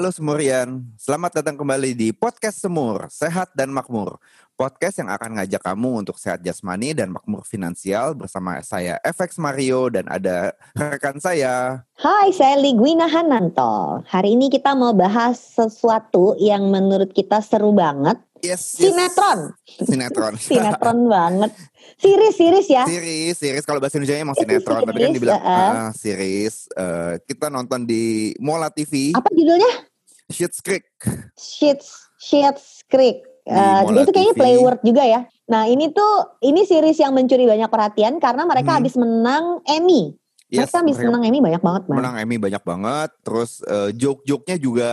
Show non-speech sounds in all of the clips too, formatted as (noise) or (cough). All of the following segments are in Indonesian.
Halo Semurian, selamat datang kembali di Podcast Semur, Sehat dan Makmur. Podcast yang akan ngajak kamu untuk sehat jasmani dan makmur finansial bersama saya FX Mario dan ada rekan saya. Hai, saya Ligwina Hananto. Hari ini kita mau bahas sesuatu yang menurut kita seru banget. Yes, yes. Sinetron. Sinetron. (laughs) Sinetron banget. Series, series ya. Series, series. Kalau bahasa Indonesia emang sinetron, tapi kan series, dibilang uh-uh. ah, series. Eh, kita nonton di Mola TV, Apa judulnya? Schitt's Creek. Shits, Shits Creek. Mola itu kayaknya TV. play word juga ya. Nah ini tuh ini series yang mencuri banyak perhatian karena mereka Hmm. habis menang Emmy. Yes, mereka habis mereka menang Emmy banyak banget, Bang. menang Emmy banyak banget. Terus eh, joke-joke-nya juga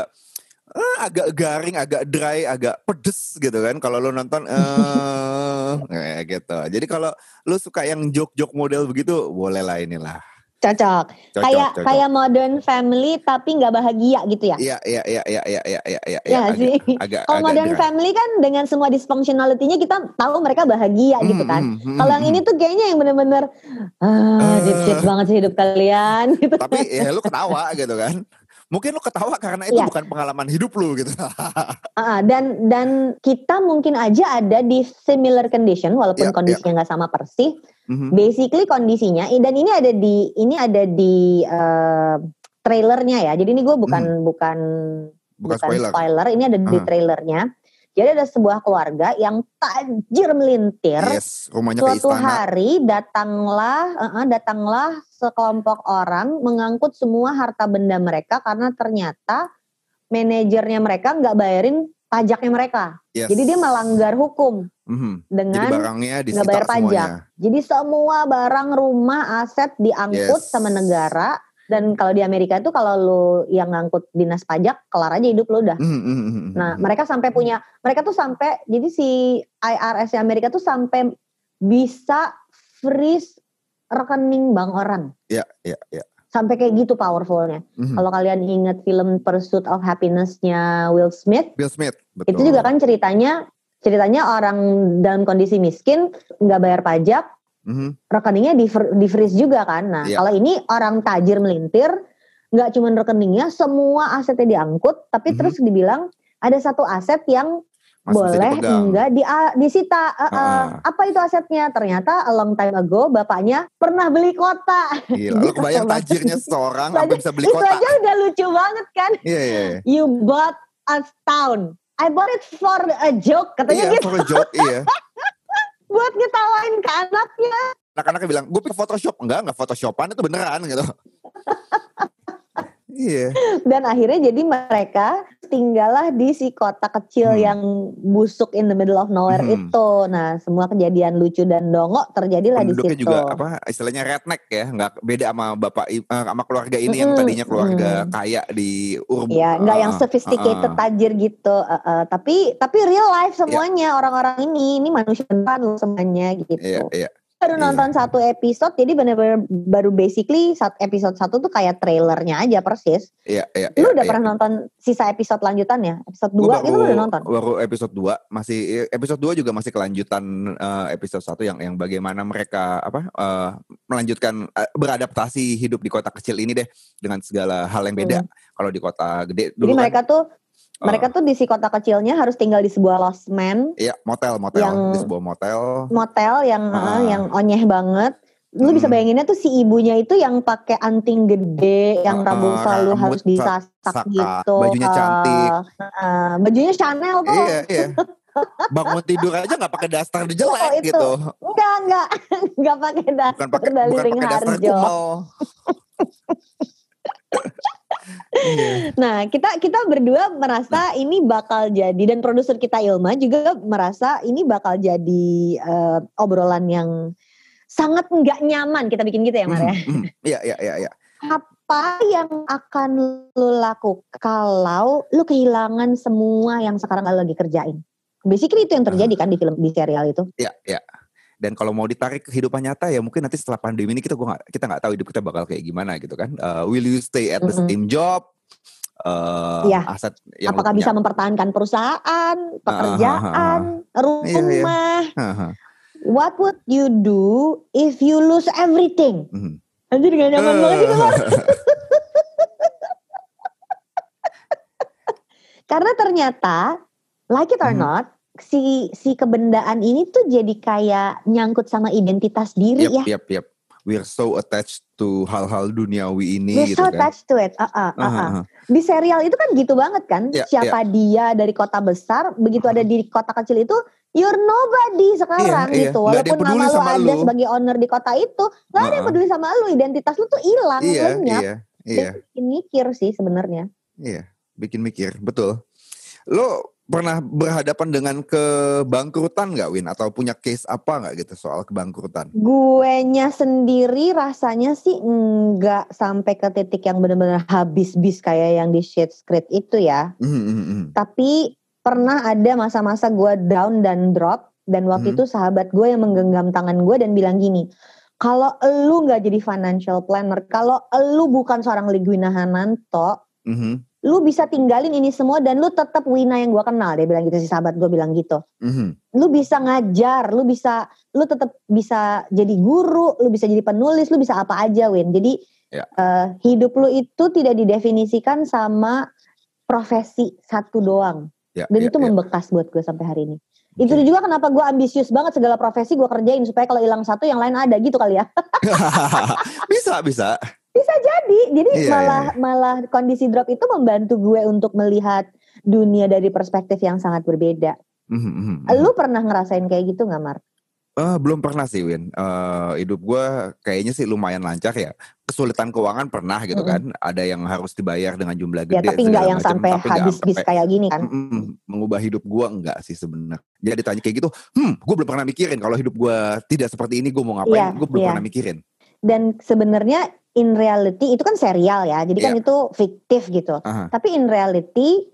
eh, agak garing, agak dry, agak pedes gitu kan. Kalau lo nonton (laughs) eh gitu. Jadi kalau lo suka yang joke-joke model begitu, boleh lah inilah. Cocok. Cocok, kayak cocok. kayak modern family tapi nggak bahagia gitu ya. Iya, iya, iya, iya, iya, iya, iya, iya, Iya agak- sih. Agak, Kalau agak modern dry. family kan dengan semua dysfunctionality-nya kita tahu mereka bahagia gitu Hmm, kan. hmm, hmm, Kalau yang hmm. ini tuh kayaknya yang bener-bener ah, Eh. deep shit banget sih hidup kalian (laughs) gitu. Tapi ya lo ketawa gitu kan. Mungkin lo ketawa karena itu Iya. bukan pengalaman hidup lo gitu. (laughs) Ah, dan dan kita mungkin aja ada di similar condition walaupun Iya, kondisinya nggak sama persis. Mhm. Basically kondisinya dan ini ada di ini ada di eh, trailernya ya. Jadi ini gue bukan bukan Bukan spoiler. ini ada di Ah. trailernya. Jadi ada sebuah keluarga yang tajir melintir. Yes, rumahnya ke Suatu istana. hari datanglah, eh, datanglah sekelompok orang mengangkut semua harta benda mereka karena ternyata manajernya mereka nggak bayarin pajaknya mereka. Yes. Jadi dia melanggar hukum Mhm. Jadi dengan barangnya disita nggak bayar pajak. semuanya. Jadi semua barang rumah aset diangkut Yes. sama negara. Dan kalau di Amerika itu kalau lu yang ngangkut dinas pajak kelar aja hidup lu udah. Mhm, mhm, mhm, Nah, mereka sampai punya, mereka tuh sampai, jadi si IRS -nya Amerika tuh sampai bisa freeze rekening bank orang. Iya, iya, iya. Sampai kayak gitu powerfulnya. Mhm. Kalau kalian ingat film Pursuit of Happiness-nya Will Smith, Bill Smith, betul. itu juga kan ceritanya, ceritanya orang dalam kondisi miskin, nggak bayar pajak, Mhm. rekeningnya di, di freeze juga kan. Nah, Iya. kalau ini orang tajir melintir, nggak cuma rekeningnya, semua asetnya diangkut, tapi Mhm. terus dibilang ada satu aset yang Masih boleh enggak di disita. Eh, eh, Ah. apa itu asetnya? Ternyata a long time ago bapaknya pernah beli kota. (laughs) Gila, lu kebayang tajirnya seseorang sampai bisa beli itu kota. aja udah lucu banget kan? Iya, iya, iya. You bought a town. I bought it for a joke katanya Iya, gitu for a joke, iya. (laughs) buat ngetawain ke anaknya. Anak-anaknya bilang, gue pakai Photoshop. Enggak, enggak Photoshopan, itu beneran gitu. (laughs) iya. Dan akhirnya jadi mereka tinggallah di si kota kecil Hmm. yang busuk in the middle of nowhere Hmm. itu. Nah, semua kejadian lucu dan dongok terjadilah di Penduduknya situ. juga apa istilahnya redneck ya, nggak beda sama bapak eh, sama keluarga ini yang Mm-mm, tadinya keluarga mm. kaya di urban. Iya, nggak yang Ah, sophisticated ah. tajir gitu. eh, eh. tapi tapi real life semuanya orang-orang ini ini manusia loh semuanya gitu. Iya, iya. Baru iya. nonton satu episode, jadi benar-benar baru basically saat episode satu tuh kayak trailernya aja persis. Iya, iya. Lu iya, udah iya. pernah nonton sisa episode lanjutannya? Episode Gua 2 itu lu udah nonton? Baru episode 2 masih episode 2 juga masih kelanjutan eh, episode 1 yang yang bagaimana mereka apa eh, melanjutkan eh, beradaptasi hidup di kota kecil ini deh dengan segala hal yang beda. Kalau di kota gede Hmm. Jadi dulu kan mereka tuh mereka tuh di si kota kecilnya harus tinggal di sebuah losmen iya motel motel yang- di sebuah motel. motel yang Ah. eh, yang onyeh banget. Lu bisa Hmm. bayanginnya tuh si ibunya itu yang pakai anting gede, yang Ah, rambut selalu rambut harus disasak saka, gitu. bajunya cantik. Ah, ah, bajunya Chanel tuh. Iya, iya. Bangun tidur aja nggak pakai daster Oh, jelek itu. gitu. Enggak, enggak. Enggak (laughs) pakai daster Bukan pakai dari bukan pakai daster Ringharjo. (laughs) Iya. Nah, kita kita berdua merasa ini bakal jadi dan produser kita Ilma juga merasa ini bakal jadi eh, obrolan yang sangat nggak nyaman kita bikin gitu ya, Mar ya. Mhm, mhm. Iya, iya, iya, iya. Apa yang akan lu lakukan kalau lu kehilangan semua yang sekarang lu lagi kerjain? Basically itu yang terjadi kan di film di serial itu. Iya, iya. Dan kalau mau ditarik ke kehidupan nyata ya mungkin nanti setelah pandemi ini kita gua gak, kita nggak tahu hidup kita bakal kayak gimana gitu kan. Uh, will you stay at the Mm-mm. same job? Uh, Iya. aset yang Apakah bisa mempertahankan perusahaan, Ah, pekerjaan, Iya, iya. rumah? Haha. What would you do if you lose everything? Anjir gak nyaman banget ini Mar. (laughs) Karena ternyata, like it or Mhm. not, si si kebendaan ini tuh jadi kayak nyangkut sama identitas diri Yep, ya. yep, yep. We're so attached to hal-hal duniawi ini We're gitu so kan. attached to it. Ah, ah, ah, Aha, ah. aha. Di serial itu kan gitu banget kan. Iya, Siapa dia dari kota besar, begitu ada di kota kecil itu, you're nobody sekarang Iya, iya. gitu. Yang Walaupun nama lu sama ada lu. sebagai owner di kota itu, nggak ada yang Ha-ha. peduli sama lu. Identitas lu tuh hilang, Iya, lenyap. iya, iya, bikin mikir sih sebenarnya. iya. Bikin mikir, betul. Lo pernah berhadapan dengan kebangkrutan nggak Win? Atau punya case apa nggak gitu soal kebangkrutan? Guenya sendiri rasanya sih nggak sampai ke titik yang benar-benar habis bis kayak yang di Shades Creek itu ya. Mhm, mhm, mhm. Tapi pernah ada masa-masa gue down dan drop dan waktu Hmm. itu sahabat gue yang menggenggam tangan gue dan bilang gini, kalau lu nggak jadi financial planner, kalau lu bukan seorang Ligwina Hananto, Mhm, lu bisa tinggalin ini semua dan lu tetap Wina yang gue kenal. Dia bilang gitu si sahabat gue bilang gitu. mhm. Lu bisa ngajar, lu bisa, lu tetap bisa jadi guru, lu bisa jadi penulis, lu bisa apa aja Win. Jadi Ya. eh, hidup lu itu tidak didefinisikan sama profesi satu doang. Ya, Dan ya, itu ya. membekas buat gue sampai hari ini. Itu juga kenapa gue ambisius banget segala profesi gue kerjain supaya kalau hilang satu yang lain ada gitu kali ya. (laughs) bisa, bisa. Bisa jadi. Jadi Iya, malah malah kondisi drop itu membantu gue untuk melihat dunia dari perspektif yang sangat berbeda. Mhm, mhm, mhm. Lu pernah ngerasain kayak gitu nggak Mar? Eh, belum pernah sih Win. Eh, hidup gue kayaknya sih lumayan lancar ya. Kesulitan keuangan pernah gitu Mm-mm. kan. Ada yang harus dibayar dengan jumlah gede. Ya tapi nggak yang macam, sampai habis bis kayak gini kan. mm-mm, mengubah hidup gue enggak sih sebenarnya. Jadi ditanya kayak gitu, hmm, gue belum pernah mikirin kalau hidup gue tidak seperti ini, gue mau ngapain, Iya, gue belum iya. pernah mikirin. Dan sebenarnya in reality itu kan serial ya. Jadi kan Iya. itu fiktif gitu. Aha. Tapi in reality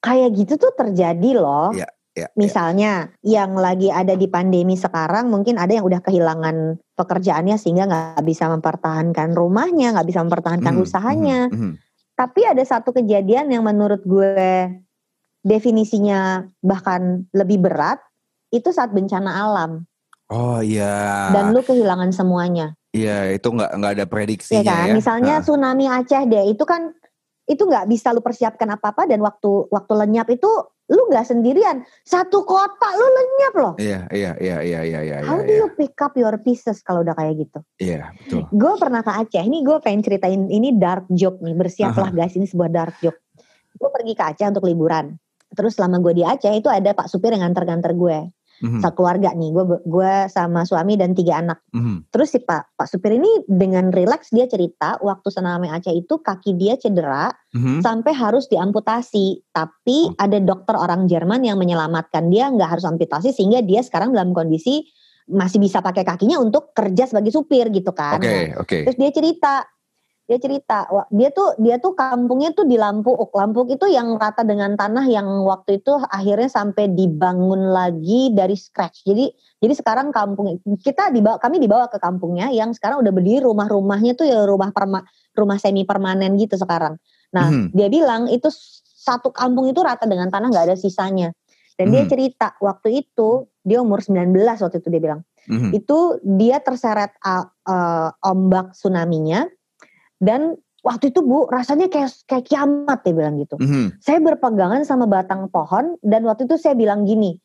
kayak gitu tuh terjadi loh. Iya, iya, iya. Misalnya yang lagi ada di pandemi sekarang mungkin ada yang udah kehilangan pekerjaannya sehingga nggak bisa mempertahankan rumahnya, nggak bisa mempertahankan Mhm, usahanya. mhm, mhm. Tapi ada satu kejadian yang menurut gue definisinya bahkan lebih berat itu saat bencana alam Oh iya, dan lu kehilangan semuanya. Iya itu nggak nggak ada ya prediksinya kan? ya. Misalnya Heeh. tsunami Aceh deh, itu kan itu nggak bisa lu persiapkan apa-apa dan waktu waktu lenyap itu lu nggak sendirian, satu kota lu lenyap loh. Iya, iya, iya, iya, iya, iya, How iya, do you pick up your pieces kalau udah kayak gitu? iya, betul. Gue pernah ke Aceh, ini gue pengen ceritain ini dark joke nih, bersiaplah guys ini sebuah dark joke. Gue pergi ke Aceh untuk liburan. Terus selama gue di Aceh itu ada pak supir yang nganter-nganter gue, Mhm, satu keluarga nih, gue gue sama suami dan tiga anak. mhm. Terus si Pak Pak supir ini dengan rileks dia cerita waktu tsunami Aceh itu kaki dia cedera Mhm. sampai harus diamputasi. Tapi Oh. ada dokter orang Jerman yang menyelamatkan dia nggak harus amputasi sehingga dia sekarang dalam kondisi masih bisa pakai kakinya untuk kerja sebagai supir gitu kan. Oke, Nah, oke. Terus dia cerita dia cerita wah, dia tuh dia tuh kampungnya tuh di Lampuk. Lampuk itu yang rata dengan tanah yang waktu itu akhirnya sampai dibangun lagi dari scratch. Jadi jadi sekarang kampung kita dibawa kami dibawa ke kampungnya yang sekarang udah berdiri rumah-rumahnya tuh ya rumah perma, rumah semi permanen gitu sekarang. Nah, Mhm. dia bilang itu satu kampung itu rata dengan tanah nggak ada sisanya. Dan dia Mhm. cerita waktu itu dia umur 19 waktu itu dia bilang Mhm. itu dia terseret uh, uh, ombak tsunami-nya dan waktu itu Bu rasanya kayak kayak kiamat dia bilang gitu. Mhm. Saya berpegangan sama batang pohon dan waktu itu saya bilang gini,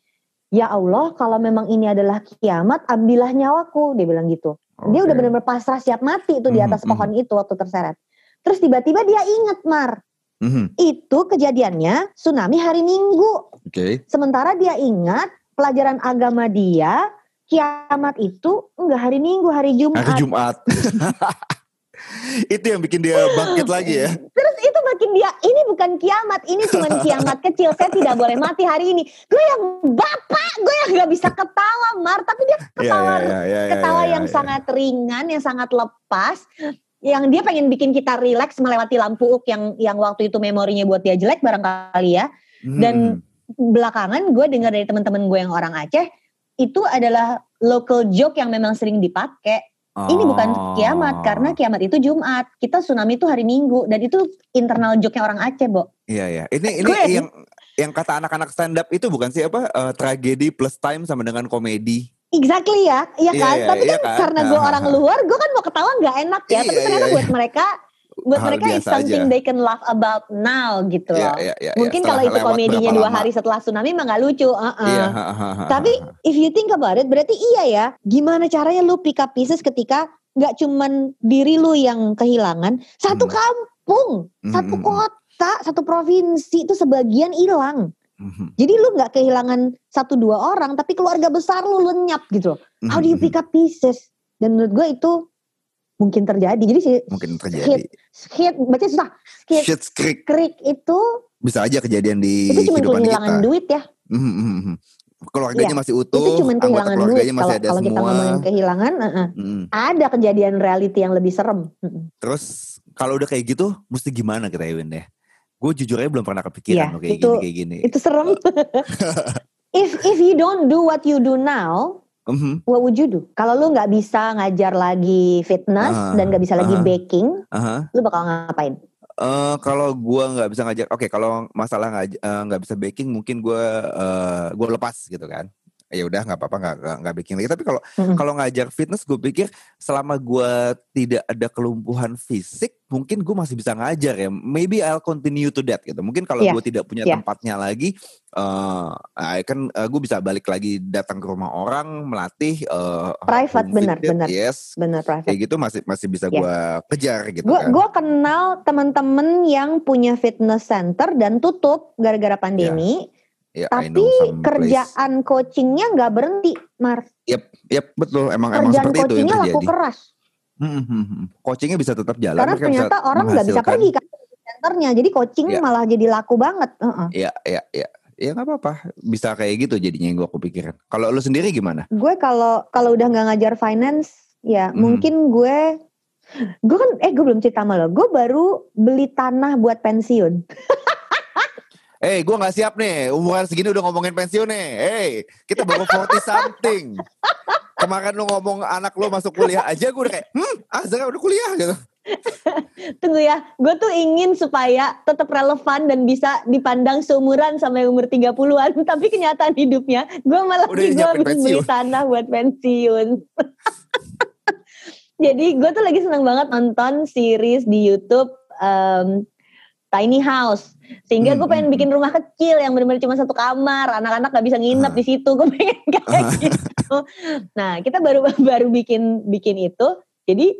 "Ya Allah, kalau memang ini adalah kiamat, ambillah nyawaku." Dia bilang gitu. Dia udah benar-benar pasrah siap mati itu di Mhm, atas mhm. pohon itu waktu terseret. Terus tiba-tiba dia ingat, Mar, Mhm. itu kejadiannya tsunami hari Minggu. Oke. Sementara dia ingat pelajaran agama dia kiamat itu enggak hari Minggu, hari Jumat. Hari Jumat. (laughs) (laughs) itu yang bikin dia bangkit (laughs) lagi ya. Terus itu makin dia, ini bukan kiamat, ini cuma (laughs) kiamat kecil. Saya tidak boleh mati hari ini. Gue yang bapak, gue yang nggak bisa ketawa, Mar. Tapi dia Iya, ketawa, iya, iya, iya, ketawa iya, yang iya. sangat ringan, yang sangat lepas. Yang dia pengen bikin kita rileks melewati lampu uk yang yang waktu itu memorinya buat dia jelek barangkali ya. Mhm. dan belakangan gue dengar dari teman-teman gue yang orang Aceh itu adalah local joke yang memang sering dipakai. Ini bukan Oh. kiamat karena kiamat itu Jumat. Kita tsunami itu hari Minggu dan itu internal joke-nya orang Aceh, Bo. Iya ya. Ini ini Gue- yang yang kata anak-anak stand up itu bukan sih apa eh, tragedi plus time sama dengan komedi. Exactly ya, iya Iya, kan? iya, Tapi iya kan kan? karena gue orang luar, gue kan mau ketawa nggak enak ya. Tapi Iya, ternyata iya, buat mereka, buat Hal mereka it's something aja. they can laugh about now gitu Iya, loh. iya, iya, Mungkin iya. kalau itu komedinya dua hari setelah tsunami mah nggak lucu. uh-uh. Iya, ha, ha, ha, Tapi ha, ha. if you think about it, berarti iya ya. Gimana caranya lu pick up pieces ketika nggak cuman diri lu yang kehilangan, satu Hmm. kampung, Hmm, satu hmm, hmm. kota, satu provinsi itu sebagian hilang. Mhm, Jadi lu nggak kehilangan satu dua orang, tapi keluarga besar lu lenyap gitu. loh. How do you pick up pieces? Dan menurut gue itu mungkin terjadi. Jadi si mungkin terjadi. skit, baca susah. Skit Shit's Creek creek itu bisa aja kejadian di itu cuma kehidupan kehilangan kita. duit ya. Mhm, mhm, mhm. Keluarganya Iya, masih utuh, itu cuma kehilangan duit. masih Kalau ada kalau kita ngomongin kehilangan, uh-uh. Mhm. ada kejadian reality yang lebih serem. Terus kalau udah kayak gitu, mesti gimana kita Ewin ya? Gue jujur aja belum pernah kepikiran loh kayak itu- gini kayak gini. Itu serem. (laughs) if if you don't do what you do now, Mhm, what would you do? Kalau lu nggak bisa ngajar lagi fitness Ah, dan nggak bisa lagi ah. baking, aha. lu bakal ngapain? Eh, kalau gua nggak bisa ngajak, oke kalau masalah eh, nggak bisa baking mungkin gua eh, gua lepas gitu kan. Ya udah nggak apa-apa nggak nggak- baking lagi. Tapi kalau Mm-mm. kalau ngajar fitness gue pikir selama gua tidak ada kelumpuhan fisik mungkin gue masih bisa ngajar ya. Maybe I'll continue to that gitu. Mungkin kalau Iya, gue tidak punya iya. tempatnya lagi, eh I kan gue bisa balik lagi datang ke rumah orang melatih. eh, Private, benar, benar. Yes. Bener private. Kayak gitu masih masih bisa Iya. gua kejar gitu Gue kan. gua kenal teman-teman yang punya fitness center dan tutup gara-gara pandemi. Ya, I Tapi some place. kerjaan coachingnya nggak berhenti, Mar. Yep, betul. Emang emang Kerjaan seperti itu yang coachingnya laku terjadi. keras. Hmm, hmm, hmm, hmm. Coachingnya bisa tetap jalan. Karena ternyata orang nggak bisa pergi kan ke centernya. Jadi coaching Iya. malah jadi laku banget. Iya, iya, iya. Ya nggak apa-apa. Bisa kayak gitu jadinya yang gue kepikiran. Kalau lu sendiri gimana? Gue kalau kalau udah nggak ngajar finance, ya Hmm. mungkin gue gue kan eh gue belum cerita sama lo. Gue baru beli tanah buat pensiun. (laughs) Eh, gue nggak siap nih. Umuran segini udah ngomongin pensiun nih. Hey, kita baru 40 something. Kemarin lu ngomong anak lu masuk kuliah aja, gue udah kayak, hmm, Azra udah kuliah gitu. (laughs) Tunggu ya, gue tuh ingin supaya tetap relevan dan bisa dipandang seumuran sama yang umur 30-an. (laughs) Tapi kenyataan hidupnya, gue malah Udah gue nyiapin beli tanah buat pensiun. (laughs) Jadi gue tuh lagi seneng banget nonton series di YouTube em, Tiny House. Sehingga gue Hmm, pengen hmm, bikin rumah kecil yang benar-benar cuma satu kamar. Anak-anak gak bisa nginep di situ. Gue pengen kayak gitu. Nah kita baru (laughs) baru bikin bikin itu. Jadi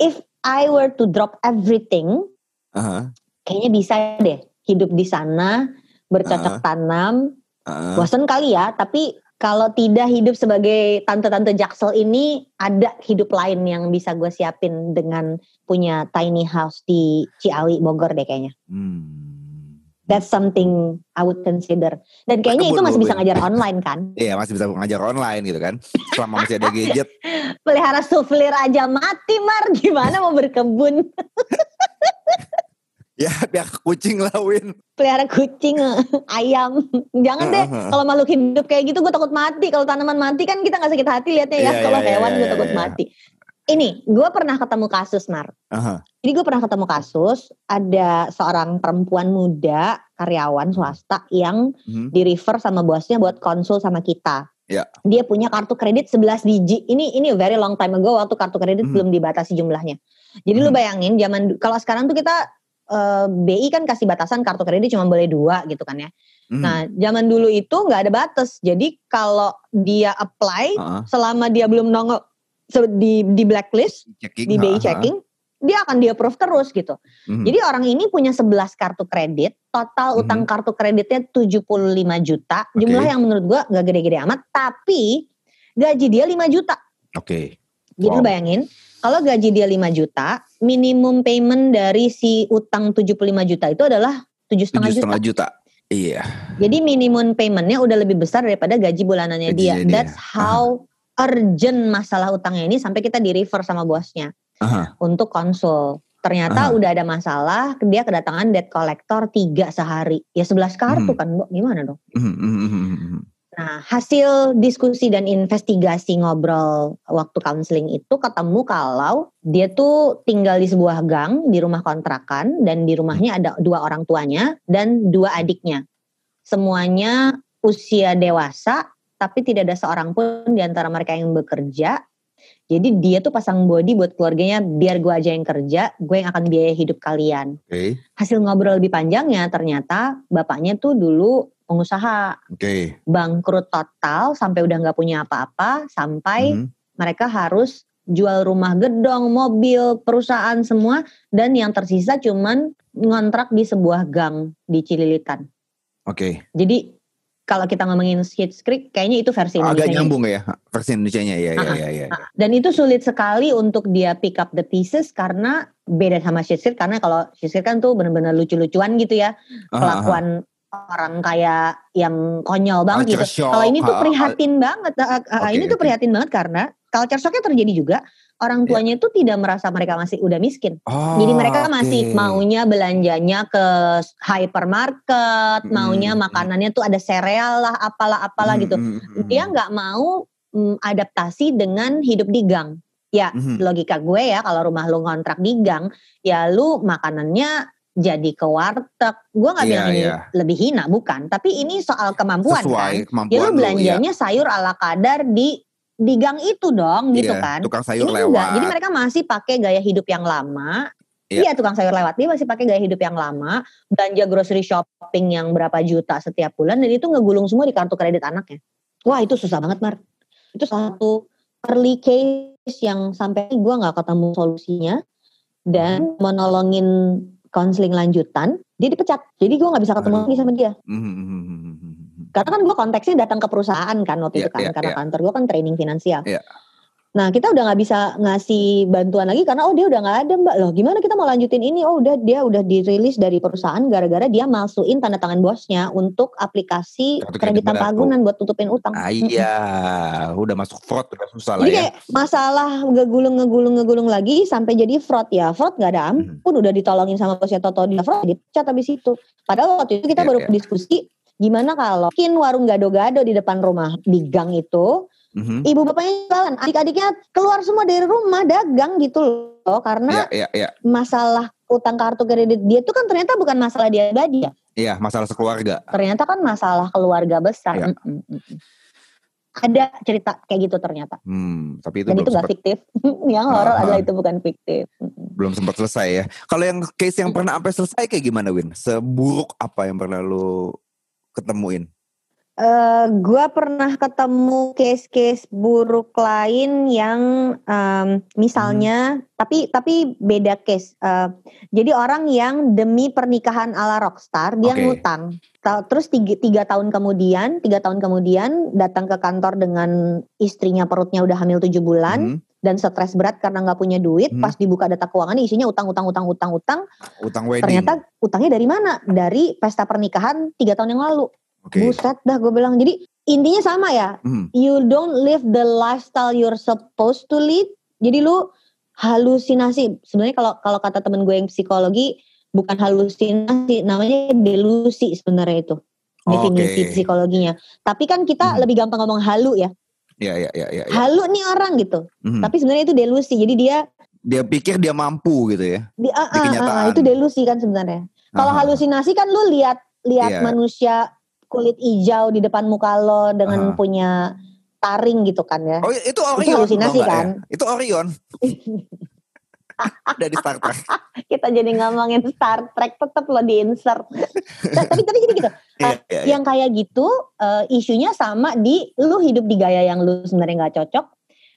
if I were to drop everything, Aha, kayaknya bisa deh hidup di sana bercocok tanam. aha. Bosen kali ya, tapi kalau tidak hidup sebagai tante-tante jaksel ini ada hidup lain yang bisa gue siapin dengan punya tiny house di Ciawi Bogor deh kayaknya. Hmm. That's something I would consider. Dan kayaknya itu masih bisa Win. ngajar online kan. (laughs) Iya masih bisa ngajar online gitu kan. Selama masih ada gadget. Pelihara suflir aja mati Mar, gimana mau berkebun? (laughs) Ya pihak kucing lah Win. Pelihara kucing, ayam. Jangan deh, kalau makhluk hidup kayak gitu gue takut mati. Kalau tanaman mati kan kita gak sakit hati liatnya ya. Iya, Kalau iya, hewan iya, gue takut mati. Ini, gue pernah ketemu kasus Mar. Aha. Jadi gue pernah ketemu kasus ada seorang perempuan muda karyawan swasta yang Mhm. di refer sama bosnya buat konsul sama kita. Ya. Dia punya kartu kredit 11 biji. Ini ini very long time ago waktu kartu kredit Mhm. belum dibatasi jumlahnya. Jadi lu Mhm. bayangin zaman kalau sekarang tuh kita eh, BI kan kasih batasan kartu kredit cuma boleh dua gitu kan ya. Mhm. Nah zaman dulu itu nggak ada batas. Jadi kalau dia apply Aha. selama dia belum nongol di di blacklist Checking. di BI aha. checking, dia akan di approve terus gitu. Mhm. Jadi orang ini punya 11 kartu kredit, total Mhm. utang kartu kreditnya 75 juta. Oke. Jumlah yang menurut gua gak gede-gede amat, tapi gaji dia 5 juta. Oke. Jadi lu Wow. bayangin, kalau gaji dia 5 juta, minimum payment dari si utang 75 juta itu adalah 7,5 Tujuh juta. setengah juta. Iya. Jadi minimum paymentnya udah lebih besar daripada gaji bulanannya dia. Gajinya dia. That's how urgent masalah utangnya ini sampai kita di refer sama bosnya Aha. untuk konsul. Ternyata Aha. udah ada masalah, dia kedatangan debt collector tiga sehari. Ya 11 kartu Hmm. kan, Bu. Gimana dong? Mhm, mhm, mhm, mhm. Nah, hasil diskusi dan investigasi ngobrol waktu counseling itu ketemu kalau dia tuh tinggal di sebuah gang di rumah kontrakan dan di rumahnya ada dua orang tuanya dan dua adiknya. Semuanya usia dewasa, tapi tidak ada seorang pun di antara mereka yang bekerja. Jadi dia tuh pasang body buat keluarganya, biar gue aja yang kerja, gue yang akan biaya hidup kalian. Oke. Hasil ngobrol lebih panjangnya ternyata bapaknya tuh dulu pengusaha Oke. bangkrut total sampai udah nggak punya apa-apa sampai Mhm. mereka harus jual rumah gedong, mobil, perusahaan semua dan yang tersisa cuman ngontrak di sebuah gang di Cililitan. Oke. Jadi kalau kita ngomongin Schitt's Creek kayaknya itu versi Agak Indonesia. nyambung ya versi Indonesia-nya ya ya ya ya. Dan itu sulit sekali untuk dia pick up the pieces karena beda sama Schitt's Creek karena kalau Schitt's Creek kan tuh bener-bener lucu-lucuan gitu ya ah. kelakuan orang kayak yang konyol banget Culture gitu. Kalau ini tuh prihatin banget. Ah, ah, ah, Oke, ini tuh prihatin banget karena culture shocknya terjadi juga. Orang Iya. tuanya itu tidak merasa mereka masih udah miskin. Oh, Jadi mereka oke. masih maunya belanjanya ke hypermarket, Hmm, maunya hmm. makanannya tuh ada sereal lah, apalah apalah Hmm, gitu. hmm, hmm, Dia hmm. nggak mau mm, adaptasi dengan hidup di gang. Ya Mhm. logika gue ya kalau rumah lu ngontrak di gang, ya lu makanannya jadi ke warteg. Gue nggak Iya, bilang ini iya. lebih hina, bukan. Tapi ini soal kemampuan sesuai kan. kemampuan Ya lu iya. belanjanya sayur ala kadar di di gang itu dong, gitu Iya, kan. Tukang sayur Ini lewat. enggak. Jadi mereka masih pakai gaya hidup yang lama. Iya. Iya tukang sayur lewat. Dia masih pakai gaya hidup yang lama. Belanja grocery shopping yang berapa juta setiap bulan. Dan itu ngegulung semua di kartu kredit anaknya. Wah itu susah banget Mar. Itu satu early case yang sampai gue gak ketemu solusinya. Dan menolongin konseling lanjutan. Dia dipecat. Jadi gue gak bisa ketemu lagi sama dia. Hmm, hmm, hmm. Karena kan gue konteksnya datang ke perusahaan kan waktu Iya, itu kan. iya, karena iya. kantor gue kan training finansial. Iya. Nah kita udah nggak bisa ngasih bantuan lagi karena oh dia udah nggak ada mbak loh gimana kita mau lanjutin ini oh udah dia udah dirilis dari perusahaan gara-gara dia masukin tanda tangan bosnya untuk aplikasi Kartu kredit tanpa agunan buat tutupin utang. Ah, iya, udah masuk fraud udah susah lah Jadi ya. kayak masalah ngegulung ngegulung ngegulung lagi sampai jadi fraud ya fraud nggak ada Hmm. ampun udah ditolongin sama bosnya Toto dia fraud dipecat habis itu. Padahal waktu itu kita Iya, baru iya. diskusi gimana kalau mungkin warung gado-gado di depan rumah di gang itu Mhm. ibu bapaknya jalan, adik-adiknya keluar semua dari rumah dagang gitu loh karena Iya, iya, iya. masalah utang kartu kredit dia tuh kan ternyata bukan masalah dia pribadi ya, Iya, masalah sekeluarga. ternyata kan masalah keluarga besar. Iya. Mm, mm. Ada cerita kayak gitu ternyata, Hmm, tapi itu dan belum itu sempat fiktif. (laughs) yang horor Ah, adalah ah. itu bukan fiktif. Belum sempat selesai ya. Kalau yang case yang pernah sampai selesai kayak gimana Win? Seburuk apa yang pernah lu ketemuin? Eh, gua pernah ketemu case-case buruk lain yang em, misalnya, tapi tapi beda case. Eh, jadi orang yang demi pernikahan ala rockstar dia Oke. ngutang. Ta- Terus tiga, tiga tahun kemudian, tiga tahun kemudian datang ke kantor dengan istrinya perutnya udah hamil tujuh bulan Mhm. dan stres berat karena nggak punya duit. Hmm. Pas dibuka data keuangan isinya utang, utang, utang, utang, utang. Utang wedding. Ternyata utangnya dari mana? Dari pesta pernikahan tiga tahun yang lalu. Oke. Buset dah gue bilang. Jadi intinya sama ya. Mhm. You don't live the lifestyle you're supposed to live. Jadi lu halusinasi. Sebenarnya kalau kalau kata temen gue yang psikologi bukan halusinasi, namanya delusi sebenarnya itu. Definisi Oke. psikologinya. Tapi kan kita Hmm. lebih gampang ngomong halu ya. Iya, iya, iya, iya. iya. Halu nih orang gitu. Mhm. Tapi sebenarnya itu delusi. Jadi dia Dia pikir dia mampu gitu ya. di, ah, Di ah, kenyataan. itu delusi kan sebenarnya. Kalau halusinasi kan lu lihat lihat Iya. manusia kulit hijau di depan muka lo dengan Aha. punya taring gitu kan ya. Oh itu Orion. halusinasi tau nggak kan? ya? Itu Orion. (laughs) Dari Star Trek. Kita jadi ngomongin Star Trek tetap lo di insert. (laughs) Nah, tapi tapi jadi gitu. Iya, iya, iya. Yang kayak gitu eh, isunya sama di lu hidup di gaya yang lu sebenarnya nggak cocok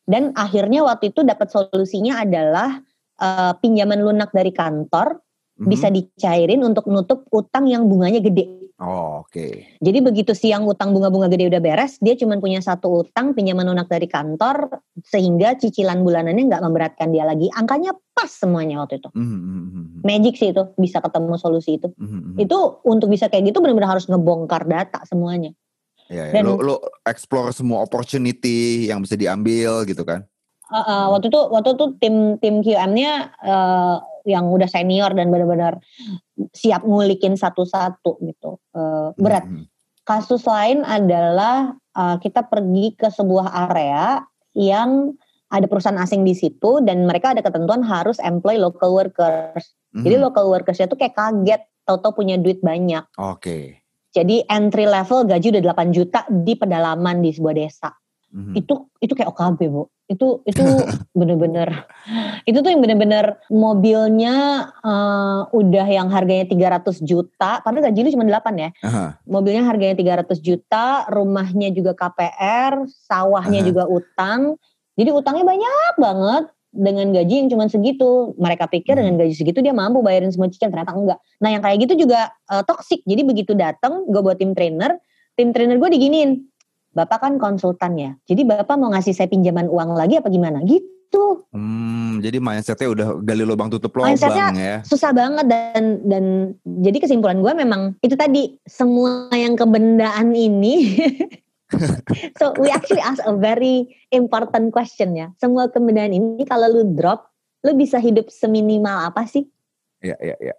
dan akhirnya waktu itu dapat solusinya adalah eh, pinjaman lunak dari kantor Mhm. bisa dicairin untuk nutup utang yang bunganya gede. Oh, oke. Jadi begitu siang utang bunga-bunga gede udah beres, dia cuma punya satu utang pinjaman lunak dari kantor, sehingga cicilan bulanannya nggak memberatkan dia lagi. Angkanya pas semuanya waktu itu. Mhm, mhm, mhm. Magic sih itu, bisa ketemu solusi itu. Mhm, mhm. Itu untuk bisa kayak gitu benar-benar harus ngebongkar data semuanya. Iya, iya. dan- Lu, lu explore semua opportunity yang bisa diambil gitu kan. Uh, uh, waktu itu waktu itu tim tim QM-nya uh, yang udah senior dan benar-benar siap ngulikin satu-satu gitu. Uh, berat. Mhm. Kasus lain adalah uh, kita pergi ke sebuah area yang ada perusahaan asing di situ dan mereka ada ketentuan harus employ local workers. Jadi Mhm. local workersnya tuh kayak kaget, tahu-tahu punya duit banyak. Oke. Jadi entry level gaji udah 8 juta di pedalaman di sebuah desa. Mhm. Itu itu kayak OKB, Bu. Itu itu (laughs) bener-bener itu tuh yang bener-bener mobilnya eh, udah yang harganya 300 juta, padahal gaji lu cuma 8 ya. Aha. Mobilnya harganya 300 juta, rumahnya juga KPR, sawahnya Aha. juga utang. Jadi utangnya banyak banget dengan gaji yang cuma segitu. Mereka pikir Hmm. dengan gaji segitu dia mampu bayarin semua cicilan, ternyata enggak. Nah yang kayak gitu juga eh, toxic. Jadi begitu datang, gue buat tim trainer, tim trainer gue diginiin. Bapak kan konsultan ya, jadi bapak mau ngasih saya pinjaman uang lagi apa gimana? Gitu. Hmm, jadi mindsetnya udah gali lubang tutup lubang Mindsetnya- ya. susah banget dan dan jadi kesimpulan gue memang itu tadi semua yang kebendaan ini (laughs) so we actually ask a very important question ya semua kebendaan ini kalau lu drop lu bisa hidup seminimal apa sih Iya, iya, iya.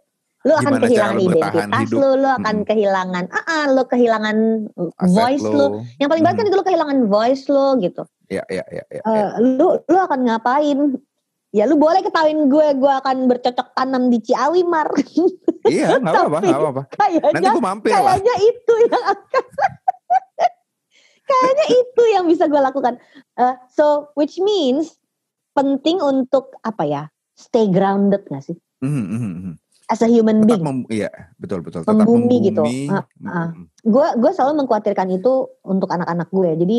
Lu akan Gimana kehilangan lu identitas hidup? lu lu akan Mm-mm. kehilangan ah ah, lu kehilangan Aset voice lo. lu yang paling berat kan Mm. itu lu kehilangan voice lu gitu Iya, iya, iya, iya. Eh, lu lu akan ngapain ya lu boleh ketahuin gue gue akan bercocok tanam di Ciawi Mar (laughs) Iya, nggak apa-apa, nggak apa-apa. Nanti kayaknya gue mampir lah. kayaknya itu yang akan (laughs) kayaknya itu yang bisa gue lakukan Eh, so which means penting untuk apa ya stay grounded gak sih Mhm, mhm, mhm. As a human Tetap being mem- iya, betul, betul. Tetap Membumi gitu. membumi. Mhm. gue gue selalu mengkhawatirkan itu untuk anak-anak gue jadi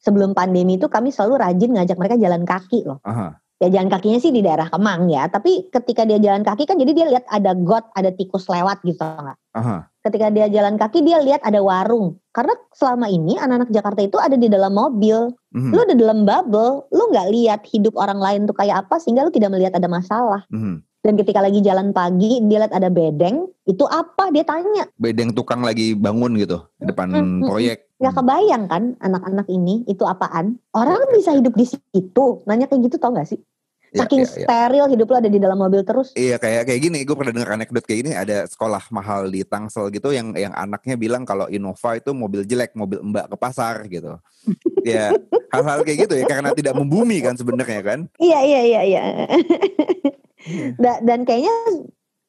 sebelum pandemi itu kami selalu rajin ngajak mereka jalan kaki loh Aha. ya jalan kakinya sih di daerah Kemang ya tapi ketika dia jalan kaki kan jadi dia lihat ada got ada tikus lewat gitu nggak Aha. ketika dia jalan kaki dia lihat ada warung karena selama ini anak-anak Jakarta itu ada di dalam mobil Mhm, lu ada dalam bubble lu nggak lihat hidup orang lain tuh kayak apa sehingga lu tidak melihat ada masalah mhm. Dan ketika lagi jalan pagi dia lihat ada bedeng itu apa dia tanya Bedeng tukang lagi bangun gitu di depan Mm, mm, mm. proyek. nggak kebayang kan anak-anak ini itu apaan orang bisa hidup di situ nanya kayak gitu tau gak sih Iya, saking iya, iya. steril hidup lu ada di dalam mobil terus Iya kayak kayak gini, gue pernah dengar anekdot kayak gini. Ada sekolah mahal di Tangsel gitu yang yang anaknya bilang kalau Innova itu mobil jelek, mobil mbak ke pasar gitu. (laughs) ya hal-hal kayak gitu ya karena tidak membumi kan sebenarnya kan. Iya iya iya iya. (laughs) Da- dan kayaknya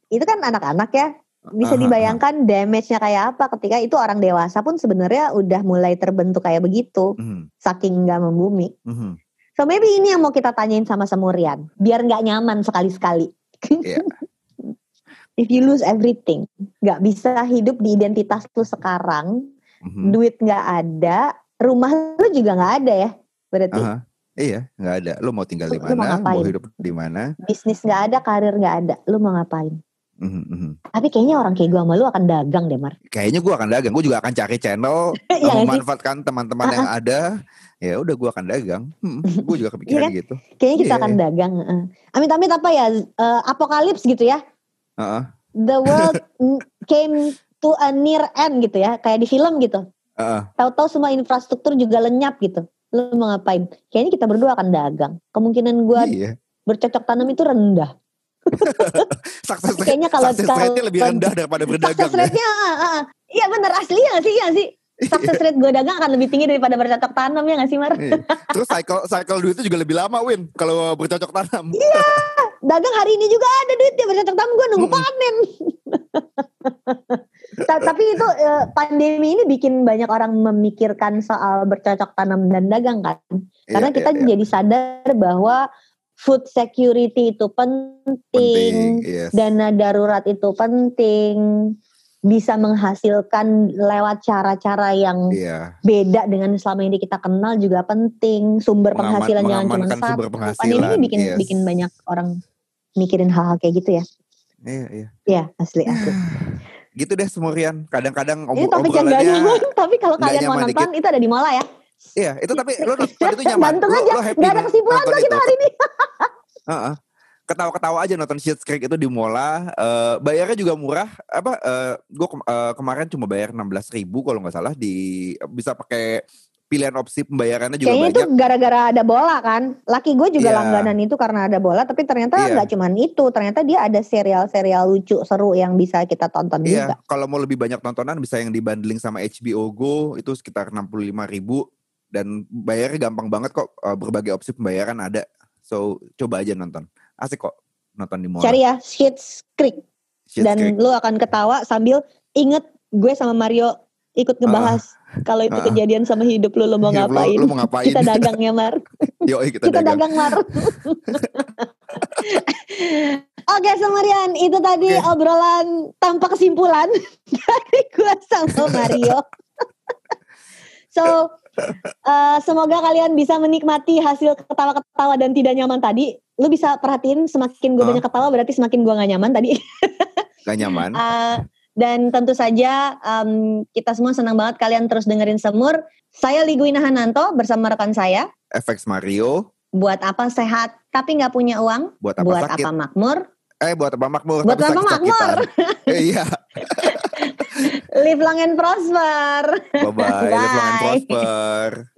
itu kan anak-anak ya. Bisa dibayangkan damage-nya kayak apa ketika itu orang dewasa pun sebenarnya udah mulai terbentuk kayak begitu. Mhm, Saking nggak membumi. mhm. So maybe ini yang mau kita tanyain sama Semurian. Biar nggak nyaman sekali-sekali. Iya. (laughs) If you lose everything. nggak bisa hidup di identitas lu sekarang. mhm. Duit nggak ada. Rumah lu juga nggak ada ya. Berarti Aha. Iya, nggak ada. Lu mau tinggal di mau mana? Mau ngapain? hidup di mana? bisnis nggak ada, karir nggak ada. Lu mau ngapain? Mhm, mhm. Tapi kayaknya orang kayak gue sama lu akan dagang deh Mar. Kayaknya gue akan dagang. Gue juga akan cari channel, (laughs) sih? memanfaatkan teman-teman yang ada. Ya udah gue akan dagang. (laughs) gue juga kepikiran Iya kan? gitu. Kayaknya kita Iya. akan dagang. heeh. Amit-amit apa ya? eh, apokalips gitu ya. Heeh. The world (laughs) came to a near end gitu ya. Kayak di film gitu. Heeh. Tahu-tahu semua infrastruktur juga lenyap gitu. Lu mau ngapain? Kayaknya kita berdua akan dagang. Kemungkinan gue Iya. bercocok tanam itu rendah. (laughs) Sukses kayaknya kalau sukses rate-nya lebih rendah daripada berdagang. Success ya. rate-nya, ah, ah, ah. iya bener asli ya sih? Iya nggak sih. Success rate gue dagang akan lebih tinggi daripada bercocok tanam ya nggak sih Mar? Iya. Terus cycle cycle duitnya juga lebih lama Win kalau bercocok tanam. Iya. (laughs) Dagang hari ini juga ada duitnya bercocok tanam gue nunggu panen. (laughs) Ta- Tapi itu eh, pandemi ini bikin banyak orang memikirkan soal bercocok tanam dan dagang kan. Karena Iya, kita iya, iya. jadi sadar bahwa food security itu penting, penting. Yes. dana darurat itu penting, bisa menghasilkan lewat cara-cara yang Iya. beda dengan selama ini kita kenal juga penting. Sumber Mengaman- penghasilan jangan cuma satu. sumber Pandemi ini bikin yes. bikin banyak orang mikirin hal-hal kayak gitu ya. Iya, iya. Ya asli asli. (laughs) Gitu deh semurian. Kadang-kadang Ini ob- topik yang gak obrolannya (laughs) tapi kalau kalian mau nonton itu ada di Mola ya. Iya, itu tapi lo nonton itu (laughs) nyaman. Gantung Lo, aja, lo happy gak ada kesimpulan kok kita itu. hari ini. Heeh. Ketawa-ketawa aja nonton Shit's Creek itu di Mola. Eh, bayarnya juga murah. Apa? gue kemarin cuma bayar 16.000 ribu kalau nggak salah di bisa pakai pilihan opsi pembayarannya juga Kayaknya itu banyak. gara-gara ada bola kan. Laki gue juga Iya. langganan itu karena ada bola, tapi ternyata Iya. nggak cuman itu. Ternyata dia ada serial-serial lucu seru yang bisa kita tonton juga. Iya, kalau mau lebih banyak tontonan bisa yang dibundling sama HBO Go itu sekitar 65.000 ribu dan bayarnya gampang banget kok eh, berbagai opsi pembayaran ada. So coba aja nonton. Asik kok nonton di mall. Cari ya Schitt's Creek Shit's dan Creek. lu akan ketawa sambil inget gue sama Mario ikut ngebahas kalau itu ah. kejadian sama hidup lu lu mau lu- ngapain. Lu, mau ngapain? Kita dagang ya Mar. (laughs) Yoi, kita, Kita dagang. dagang Mar. (laughs) Oke Samarian, itu tadi Oke. obrolan tanpa kesimpulan (laughs) dari gue sama Mario. so, eh, semoga kalian bisa menikmati hasil ketawa-ketawa dan tidak nyaman tadi. Lu bisa perhatiin semakin gue Hah? banyak ketawa berarti semakin gue gak nyaman tadi. Gak nyaman. Eh, dan tentu saja em, kita semua senang banget kalian terus dengerin Semur. Saya Liguina Hananto bersama rekan saya. FX Mario Buat apa sehat tapi nggak punya uang? buat apa buat sakit? apa makmur? Eh buat apa makmur? Buat apa. Eh, (laughs) iya. Live long and prosper. Bye bye. Live long and prosper.